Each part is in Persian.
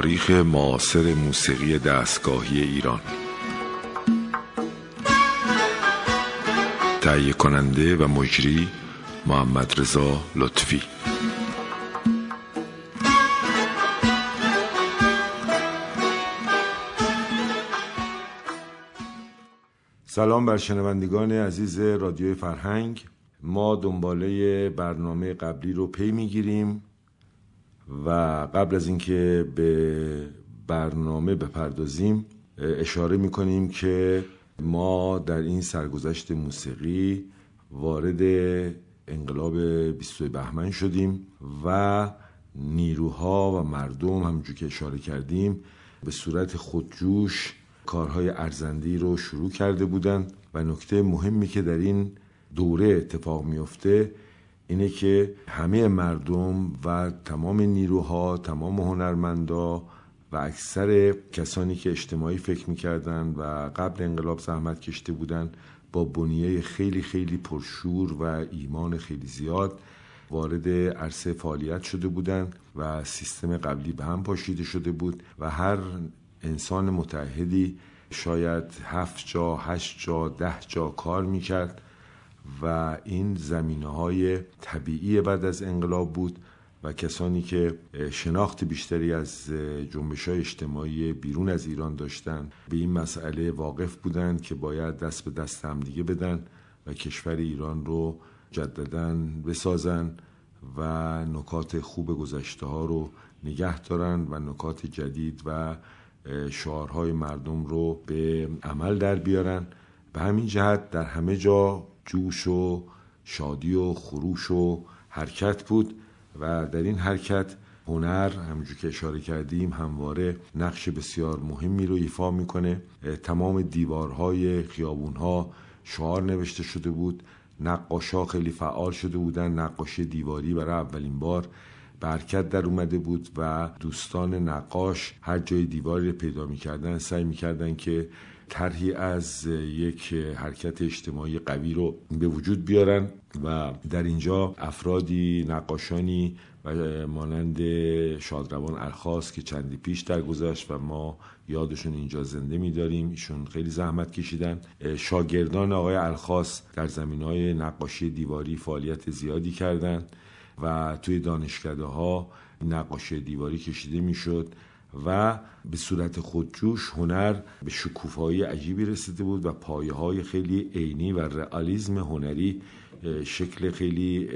تاریخ معاصر موسیقی دستگاهی ایران. تهیه کننده و مجری محمد رضا لطفی. سلام بر شنوندگان عزیز رادیوی فرهنگ. ما دنباله برنامه قبلی رو پی می‌گیریم. و قبل از اینکه به برنامه بپردازیم اشاره می‌کنیم که ما در این سرگذشت موسیقی وارد انقلاب 22 بهمن شدیم و نیروها و مردم همونجور که اشاره کردیم به صورت خودجوش کارهای ارزندی رو شروع کرده بودند و نکته مهمی که در این دوره اتفاق میفته اینه که همه مردم و تمام نیروها تمام هنرمندا و اکثر کسانی که اجتماعی فکر می‌کردن و قبل انقلاب زحمت کشته بودن با بنیه خیلی خیلی پرشور و ایمان خیلی زیاد وارد عرصه فعالیت شده بودند و سیستم قبلی به هم پاشیده شده بود و هر انسان متحدی شاید هفت جا هشت جا ده جا کار می‌کرد. و این زمینه های طبیعی بعد از انقلاب بود و کسانی که شناخت بیشتری از جنبش های اجتماعی بیرون از ایران داشتن به این مسئله واقف بودند که باید دست به دست هم دیگه بدن و کشور ایران رو جددا بسازن و نکات خوب گذشته ها رو نگه دارن و نکات جدید و شعارهای مردم رو به عمل در بیارن. به همین جهت در همه جا جوش و شادی و خروش و حرکت بود و در این حرکت هنر همونجور که اشاره کردیم همواره نقش بسیار مهمی رو ایفا می‌کنه. تمام دیوارهای خیابونها شعار نوشته شده بود. نقاشا خیلی فعال شده بودن. نقاشی دیواری برای اولین بار برکت در اومده بود و دوستان نقاش هر جای دیواری پیدا می‌کردن سعی می‌کردن که طرحی از یک حرکت اجتماعی قوی رو به وجود بیارن و در اینجا افرادی نقاشانی و مانند شادروان الخاص که چندی پیش درگذشت و ما یادشون اینجا زنده میداریم ایشون خیلی زحمت کشیدن. شاگردان آقای الخاص در زمین های نقاشی دیواری فعالیت زیادی کردند و توی دانشکده ها نقاشی دیواری کشیده می‌شد. و به صورت خودجوش هنر به شکوفایی عجیبی رسیده بود و پایه های خیلی عینی و رئالیسم هنری شکل خیلی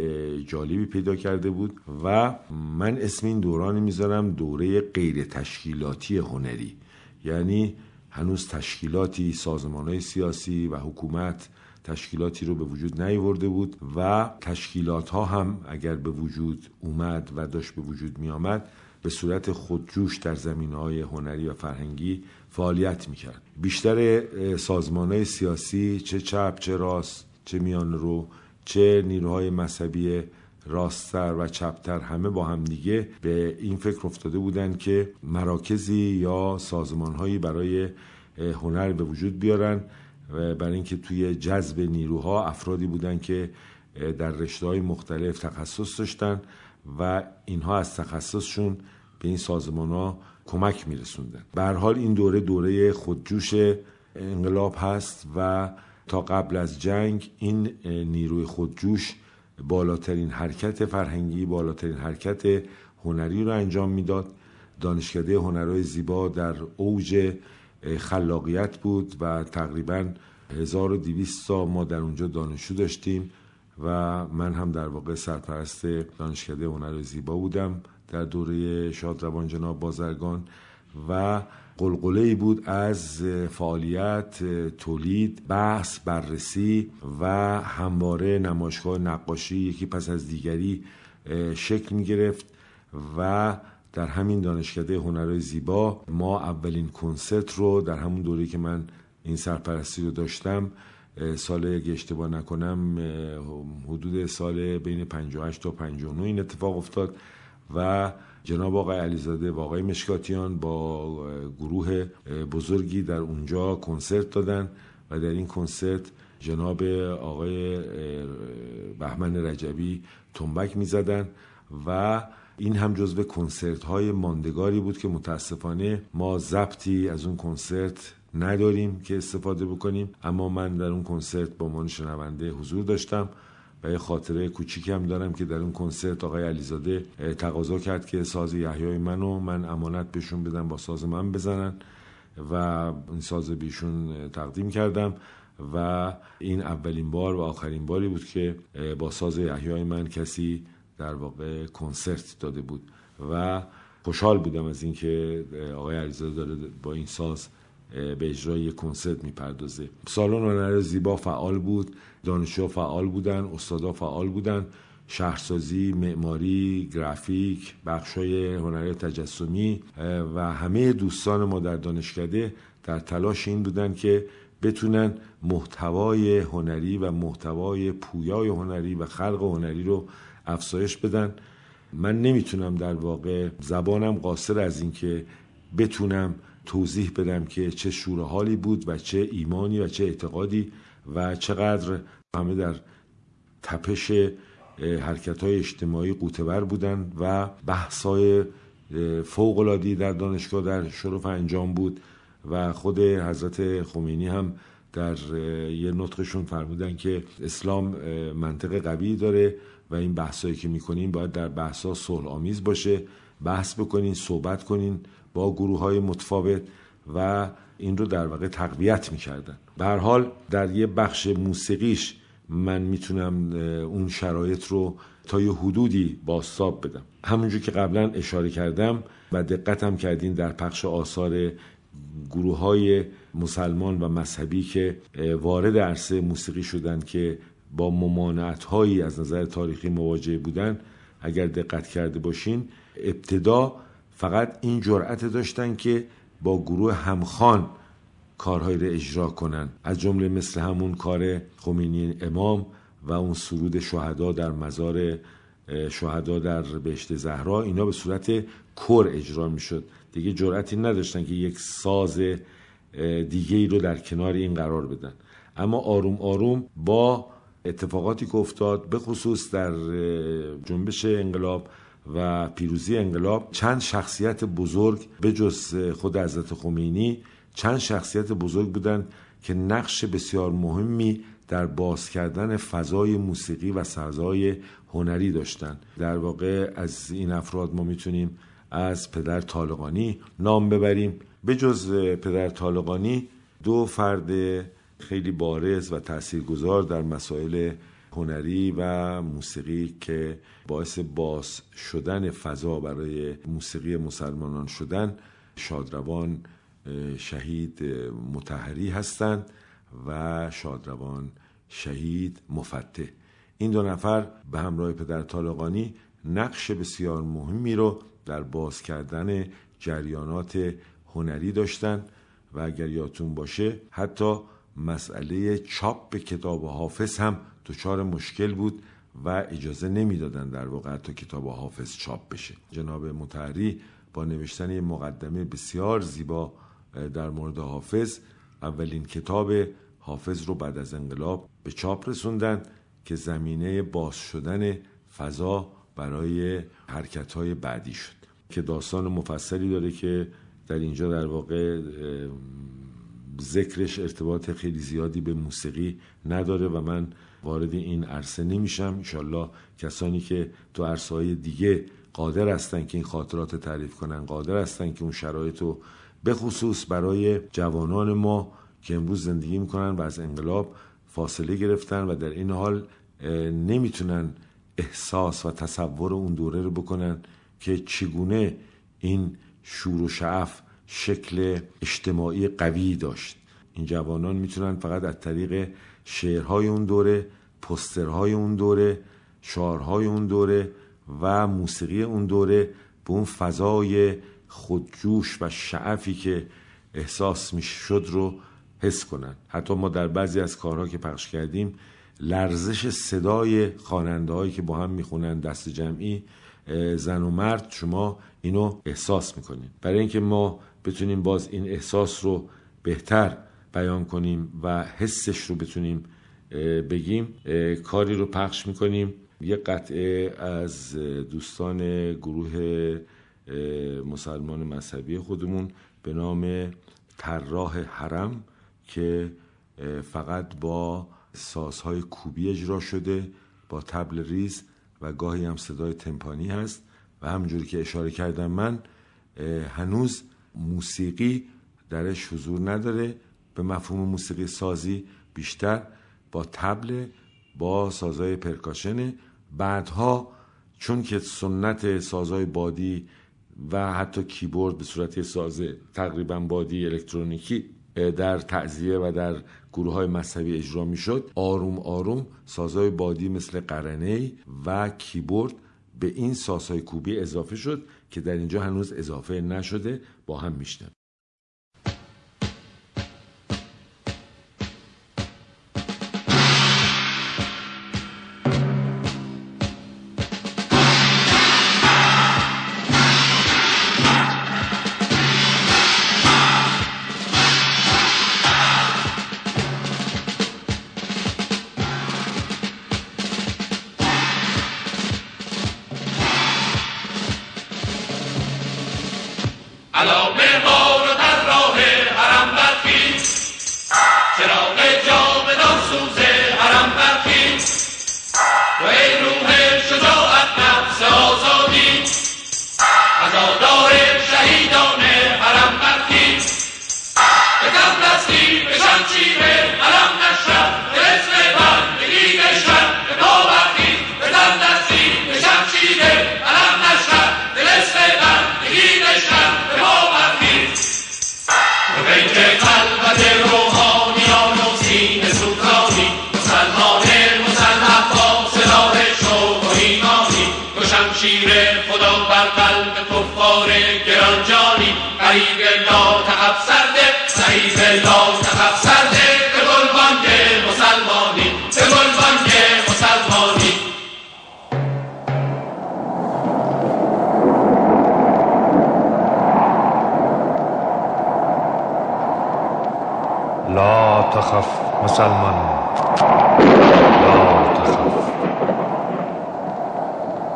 جالبی پیدا کرده بود و من اسم این دورانی می‌ذارم دوره غیر تشکیلاتی هنری. یعنی هنوز تشکیلاتی سازمان های سیاسی و حکومت تشکیلاتی رو به وجود نیورده بود و تشکیلات ها هم اگر به وجود اومد و داشت به وجود می آمد به صورت خودجوش در زمین های هنری و فرهنگی فعالیت می‌کرد. بیشتر سازمان های سیاسی چه چپ چه راست چه میان رو چه نیروهای مذهبی راستتر و چپتر همه با هم دیگه به این فکر افتاده بودند که مراکزی یا سازمانهایی برای هنر به وجود بیارن برای اینکه توی جذب نیروها افرادی بودن که در رشته های مختلف تخصص داشتن. و اینها از تخصصشون به این سازمان ها کمک میرسوندن به حال این دوره دوره خودجوش انقلاب هست و تا قبل از جنگ این نیروی خودجوش بالاترین حرکت فرهنگی بالاترین حرکت هنری رو انجام می‌داد. دانشکده هنرهای زیبا در اوج خلاقیت بود و تقریبا 1200 تا ما در اونجا دانشجو داشتیم. و من هم در واقع سرپرست دانشکده هنر زیبا بودم در دوره شادروان جناب بازرگان و قلقله ای بود از فعالیت تولید بحث بررسی و همواره نمایشگاه نقاشی یکی پس از دیگری شکل می گرفت و در همین دانشکده هنرهای زیبا ما اولین کنسرت رو در همون دوره که من این سرپرستی رو داشتم سال اگه اشتباه نکنم حدود سال بین 58 تا 59 این اتفاق افتاد و جناب آقای علیزاده و آقای مشکاتیان با گروه بزرگی در اونجا کنسرت دادن و در این کنسرت جناب آقای بهمن رجبی تنبک می زدن و این هم جزو کنسرت های ماندگاری بود که متاسفانه ما ضبطی از اون کنسرت نداریم که استفاده بکنیم. اما من در اون کنسرت با عنوان شنونده حضور داشتم و یه خاطره هم دارم که در اون کنسرت آقای علیزاده تقاضا کرد که ساز یحیای منو من امانت بهشون بدم با ساز من بزنن و این ساز بیشون تقدیم کردم و این اولین بار و آخرین باری بود که با ساز یحیای من کسی در واقع کنسرت داده بود و خوشحال بودم از اینکه آقای علیزاده داره با این ساز به اجرای کنسرت می‌پردازه. سالن هنر زیبا فعال بود دانشجو فعال بودن استادا فعال بودن. شهرسازی معماری گرافیک بخشای هنری تجسمی و همه دوستان ما در دانشکده در تلاش این بودن که بتونن محتوای هنری و محتوای پویای هنری و خلق هنری رو افزایش بدن. من نمی‌تونم در واقع زبانم قاصر از اینکه بتونم توضیح بدم که چه شور حالی بود و چه ایمانی و چه اعتقادی و چقدر همه در تپش حرکت های اجتماعی قوتور بودن و بحث های در دانشگاه در شرف انجام بود و خود حضرت خمینی هم در یه نطقشون فرمودن که اسلام منطق قوی داره و این بحثایی که می‌کنین باید در بحثا صلح آمیز باشه. بحث بکنین صحبت کنین با گروه های متفاوت و این رو در واقع تقویت می‌کردن. به حال در یه بخش موسیقیش من می‌تونم اون شرایط رو تا یه حدودی باستاب بدم. همونجور که قبلا اشاره کردم و دقتم کردین در پخش آثار گروه های مسلمان و مذهبی که وارد عرصه موسیقی شدن که با ممانعت هایی از نظر تاریخی مواجه بودن اگر دقت کرده باشین ابتدا فقط این جرأت داشتن که با گروه همخان کارهایی رو اجرا کنن. از جمله مثل همون کار خمینی امام و اون سرود شهدا در مزار شهدا در بهشت زهرا اینا به صورت کور اجرا می‌شد. دیگه جرأتی نداشتن که یک ساز دیگه ای رو در کنار این قرار بدن. اما آروم آروم با اتفاقاتی که افتاد به خصوص در جنبش انقلاب و پیروزی انقلاب چند شخصیت بزرگ به جز خود حضرت خمینی چند شخصیت بزرگ بودند که نقش بسیار مهمی در باز کردن فضای موسیقی و فضای هنری داشتند در واقع از این افراد ما می‌تونیم از پدر طالقانی نام ببریم. به جز پدر طالقانی دو فرد خیلی بارز و تاثیرگذار در مسائل هنری و موسیقی که باعث باز شدن فضا برای موسیقی مسلمانان شدن شادروان شهید متحری هستند و شادروان شهید مفته این دو نفر به همراه پدر طالقانی نقش بسیار مهمی رو در باز کردن جریانات هنری داشتن و اگر یادتون باشه حتی مسئله چاپ کتاب حافظ هم دچار مشکل بود و اجازه نمی‌دادن در واقع حتی کتاب حافظ چاپ بشه. جناب متحری با نوشتن یه مقدمه بسیار زیبا در مورد حافظ اولین کتاب حافظ رو بعد از انقلاب به چاپ رسوندن که زمینه باز شدن فضا برای حرکت های بعدی شد. که داستان مفصلی داره که در اینجا در واقع ذکرش ارتباط خیلی زیادی به موسیقی نداره و من وارد این عرصه نمیشم. انشالله کسانی که تو عرصه های دیگه قادر هستن که این خاطرات تعریف کنن قادر هستن که اون شرایط رو به خصوص برای جوانان ما که امروز زندگی می‌کنن و از انقلاب فاصله گرفتن و در این حال نمی‌تونن احساس و تصور اون دوره رو بکنن که چگونه این شور و شعف شکل اجتماعی قوی داشت. این جوانان می‌تونن فقط از طریق شعرهای اون دوره پسترهای اون دوره شعرهای اون دوره و موسیقی اون دوره به اون فضای خودجوش و شعفی که احساس می‌شد رو حس کنن. حتی ما در بعضی از کارها که پخش کردیم لرزش صدای خواننده هایی که با هم می‌خونن دست جمعی زن و مرد شما اینو احساس می‌کنین. برای اینکه ما بتونیم باز این احساس رو بهتر بیان کنیم و حسش رو بتونیم بگیم. کاری رو پخش می‌کنیم. یه قطعه از دوستان گروه مسلمان مذهبی خودمون به نام طراح حرم که فقط با سازهای کوبی اجرا شده با تبل ریز و گاهی هم صدای تمپانی هست. و همونجوری که اشاره کردم من هنوز موسیقی درش حضور نداره. به مفهوم موسیقی سازی بیشتر با تبل با سازهای پرکاشنه بعدها چون که سنت سازهای بادی و حتی کیبورد به صورت ساز تقریبا بادی الکترونیکی در تعذیه و در گروه های مذهبی اجرا می شد آروم آروم سازهای بادی مثل قرنه و کیبورد به این سازهای کوبی اضافه شد که در اینجا هنوز اضافه نشده با هم میشنم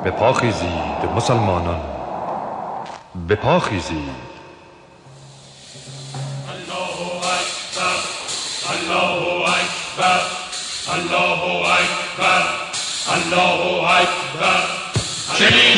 بپاخیزید مسلمانان. بپاخیزید. الله اکبر. الله اکبر. الله اکبر. الله اکبر.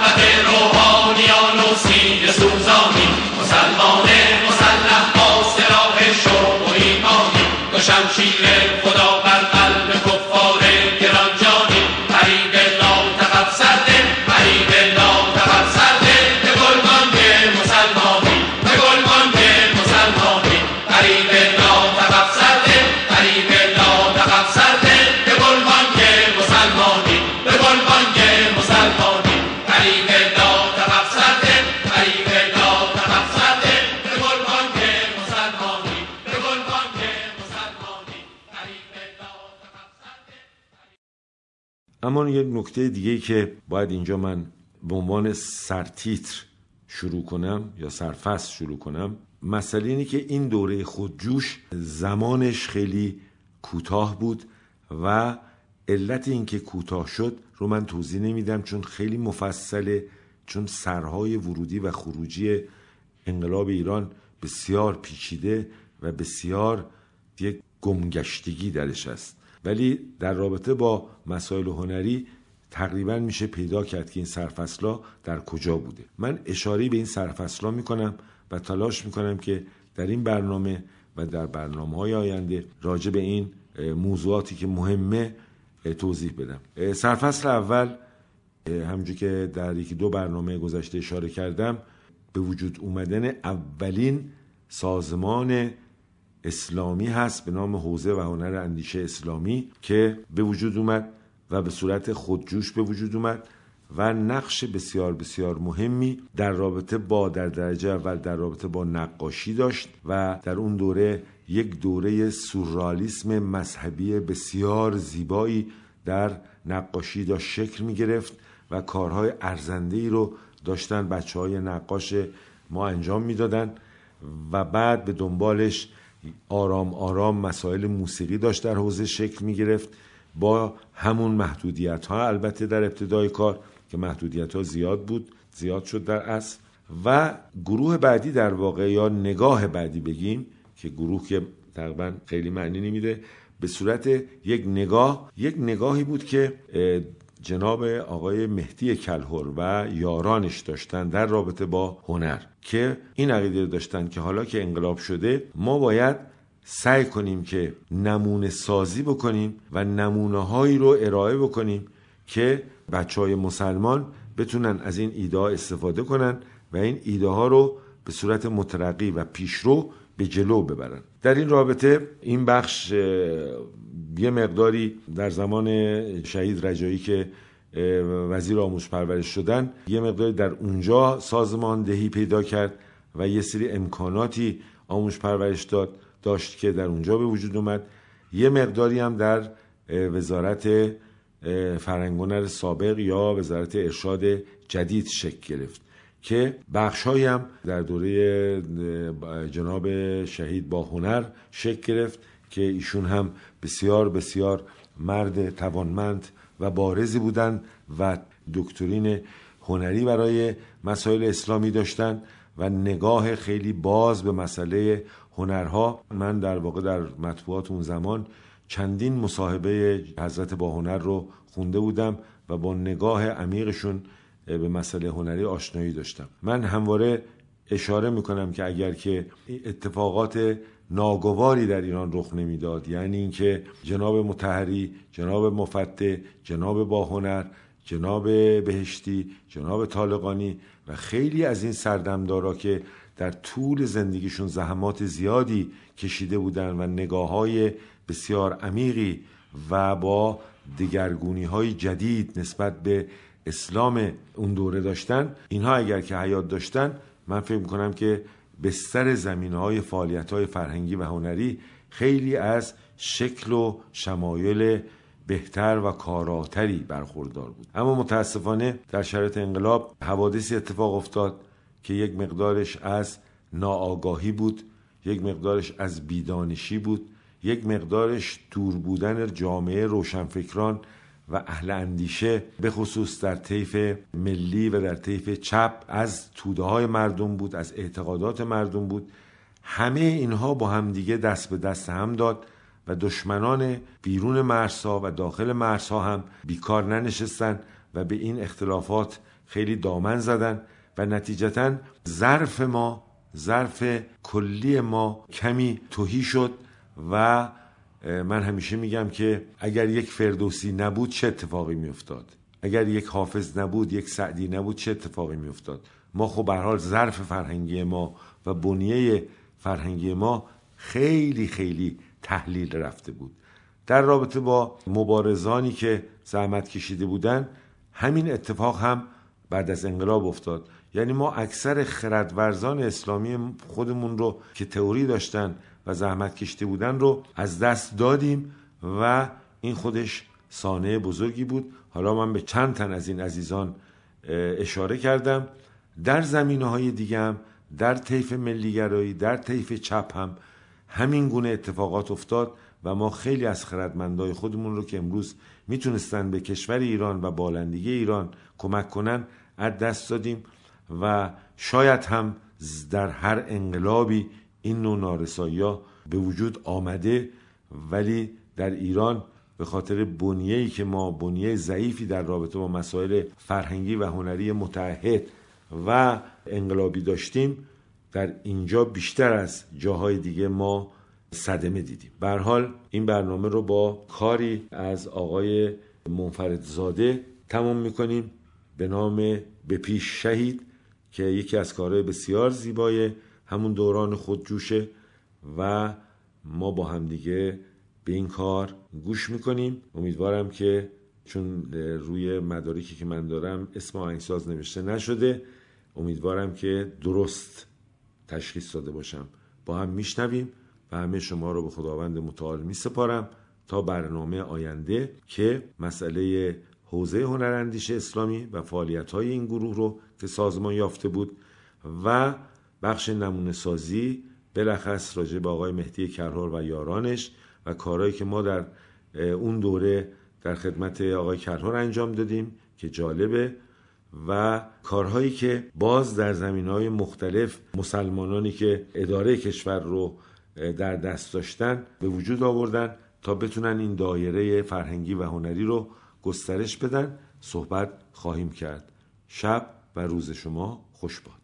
bater اما یه نکته دیگه که باید اینجا من به عنوان سرتیتر شروع کنم یا سرفصل شروع کنم مسئله اینه که این دوره خودجوش زمانش خیلی کوتاه بود و علت اینکه کوتاه شد رو من توضیح نمیدم چون خیلی مفصله چون سرهای ورودی و خروجی انقلاب ایران بسیار پیچیده و بسیار یک گمگشتگی درش است ولی در رابطه با مسائل هنری تقریبا میشه پیدا کرد که این سرفصلا در کجا بوده. من اشاره به این سرفصلا می‌کنم و تلاش می‌کنم که در این برنامه و در برنامه های آینده راجع به این موضوعاتی که مهمه توضیح بدم. سرفصل اول همونجور که در یکی دو برنامه گذشته اشاره کردم به وجود اومدن اولین سازمان اسلامی هست به نام حوزه و هنر اندیشه اسلامی که به وجود اومد و به صورت خودجوش به وجود اومد و نقش بسیار بسیار مهمی در رابطه با در درجه اول در رابطه با نقاشی داشت و در اون دوره یک دوره سورالیسم مذهبی بسیار زیبایی در نقاشی داشت شکل می گرفت و کارهای ارزنده ای رو داشتن بچه های نقاش ما انجام می‌دادن و بعد به دنبالش آرام آرام مسائل موسیقی داشت در حوزه شکل می گرفت با همون محدودیت ها البته در ابتدای کار که محدودیت ها زیاد بود زیاد شد در اصل. و گروه بعدی در واقع یا نگاه بعدی بگیم که گروه که تقریبا خیلی معنی نمیده به صورت یک نگاه یک نگاهی بود که جناب آقای مهدی کلهر و یارانش داشتن در رابطه با هنر که این عقیده داشتن که حالا که انقلاب شده ما باید سعی کنیم که نمونه سازی بکنیم و نمونه هایی رو ارائه بکنیم که بچه های مسلمان بتونن از این ایده استفاده کنن و این ایده ها رو به صورت مترقی و پیشرو به جلو ببرن. در این رابطه این بخش یه مقداری در زمان شهید رجایی که وزیر آموزش پرورش شدن یه مقداری در اونجا سازماندهی پیدا کرد و یه سری امکاناتی آموزش پرورش داد داشت که در اونجا به وجود اومد. یه مقداری هم در وزارت فرنگونر سابق یا وزارت ارشاد جدید شکل گرفت. که بخش هم در دوره جناب شهید با هنر شکل گرفت که ایشون هم بسیار بسیار مرد توانمند و بارزی بودند و دکترین هنری برای مسائل اسلامی داشتن و نگاه خیلی باز به مسئله هنرها. من در واقع در مطبوعات اون زمان چندین مصاحبه حضرت با هنر رو خونده بودم و با نگاه عمیقشون به مسئله هنری آشنایی داشتم. من همواره اشاره می‌کنم که اگر که اتفاقات ناگواری در ایران رخ نمی‌داد یعنی اینکه جناب متحری جناب مفته جناب باهنر جناب بهشتی جناب طالقانی و خیلی از این سردمدارا که در طول زندگیشون زحمات زیادی کشیده بودن و نگاه های بسیار عمیقی و با دگرگونی های جدید نسبت به اسلام اون دوره داشتن اینها اگر که حیات داشتن من فکر کنم که بستر زمین های فعالیت های فرهنگی و هنری خیلی از شکل و شمایل بهتر و کاراتری برخوردار بود. اما متاسفانه در شرایط انقلاب حوادثی اتفاق افتاد که یک مقدارش از ناآگاهی بود یک مقدارش از بیدانشی بود یک مقدارش دور بودن جامعه روشنفکران و اهل اندیشه به خصوص در طیف ملی و در طیف چپ از توده های مردم بود از اعتقادات مردم بود. همه اینها با همدیگه دست به دست هم داد و دشمنان بیرون مرزها و داخل مرزها هم بیکار ننشستن و به این اختلافات خیلی دامن زدن و نتیجتا ظرف ما ظرف کلی ما کمی توهی شد و من همیشه میگم که اگر یک فردوسی نبود چه اتفاقی میافتاد؟ اگر یک حافظ نبود یک سعدی نبود چه اتفاقی میافتاد؟ ما خب به حال ظرف فرهنگی ما و بنیه فرهنگی ما خیلی خیلی تحلیل رفته بود. در رابطه با مبارزانی که زحمت کشیده بودن همین اتفاق هم بعد از انقلاب افتاد. یعنی ما اکثر خردورزان اسلامی خودمون رو که تئوری داشتن و زحمت کشیده بودن رو از دست دادیم و این خودش سانه بزرگی بود. حالا من به چند تن از این عزیزان اشاره کردم. در زمینه های دیگه هم در طیف ملیگرایی در طیف چپ هم همین گونه اتفاقات افتاد و ما خیلی از خردمندای خودمون رو که امروز می‌تونستن به کشور ایران و بالندگی ایران کمک کنن از دست دادیم و شاید هم در هر انقلابی این نوع نارسایی به وجود آمده ولی در ایران به خاطر بنیه‌ای که ما بنیه ضعیفی در رابطه با مسائل فرهنگی و هنری متحد و انقلابی داشتیم در اینجا بیشتر از جاهای دیگه ما صدمه دیدیم. به حال این برنامه رو با کاری از آقای منفردزاده تمام می‌کنیم. به نام به پیش شهید که یکی از کارهای بسیار زیبای همون دوران خودجوشه و ما با همدیگه به این کار گوش می‌کنیم. امیدوارم که چون روی مدارکی که من دارم اسم آهنگساز نوشته نشده امیدوارم که درست تشخیص داده باشم. با هم میشنویم و همه شما رو به خداوند متعال می سپارم تا برنامه آینده که مسئله حوزه هنراندیش اسلامی و فعالیت های این گروه رو که سازمان یافته بود و بخش نمونه سازی بلخص راجع به آقای مهدی کرهار و یارانش و کارهایی که ما در اون دوره در خدمت آقای کرهار انجام دادیم که جالبه و کارهایی که باز در زمین های مختلف مسلمانانی که اداره کشور رو در دست داشتن به وجود آوردن تا بتونن این دایره فرهنگی و هنری رو گسترش بدن صحبت خواهیم کرد. شب و روز شما خوش باد.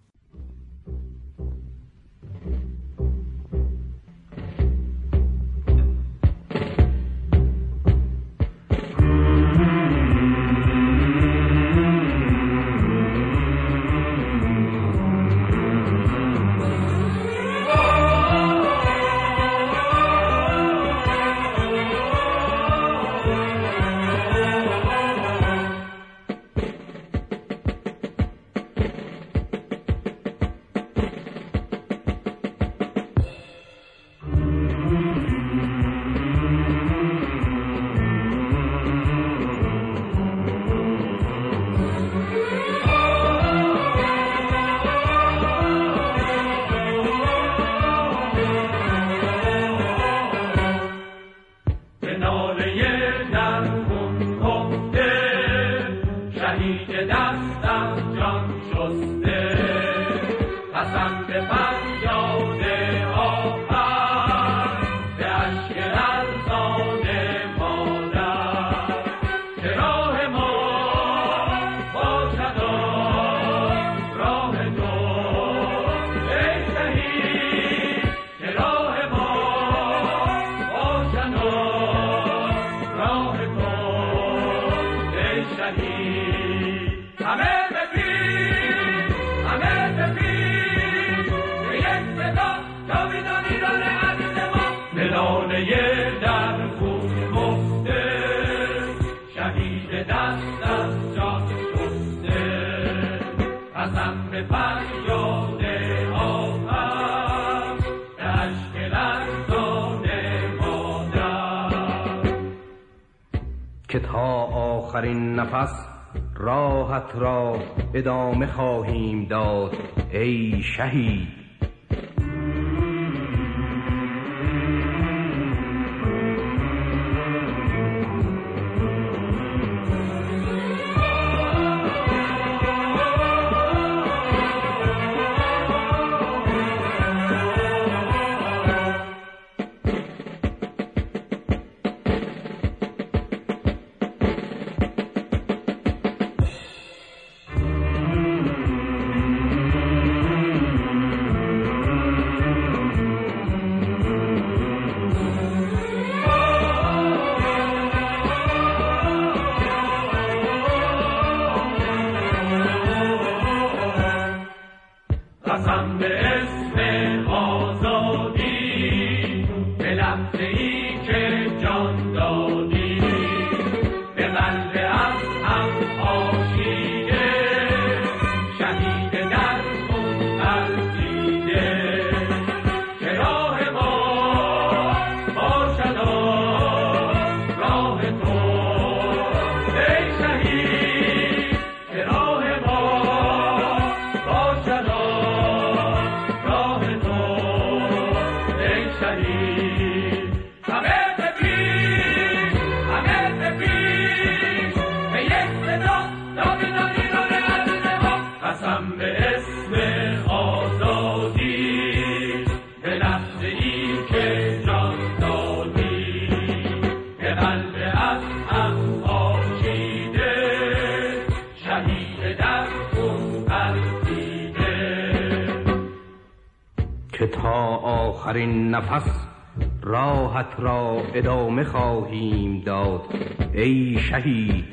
Banjo. آخرین نفس راحت را ادامه خواهیم داد ای شهید. هم به اسم آخرین نفس راحت را ادامه خواهیم داد ای شهید.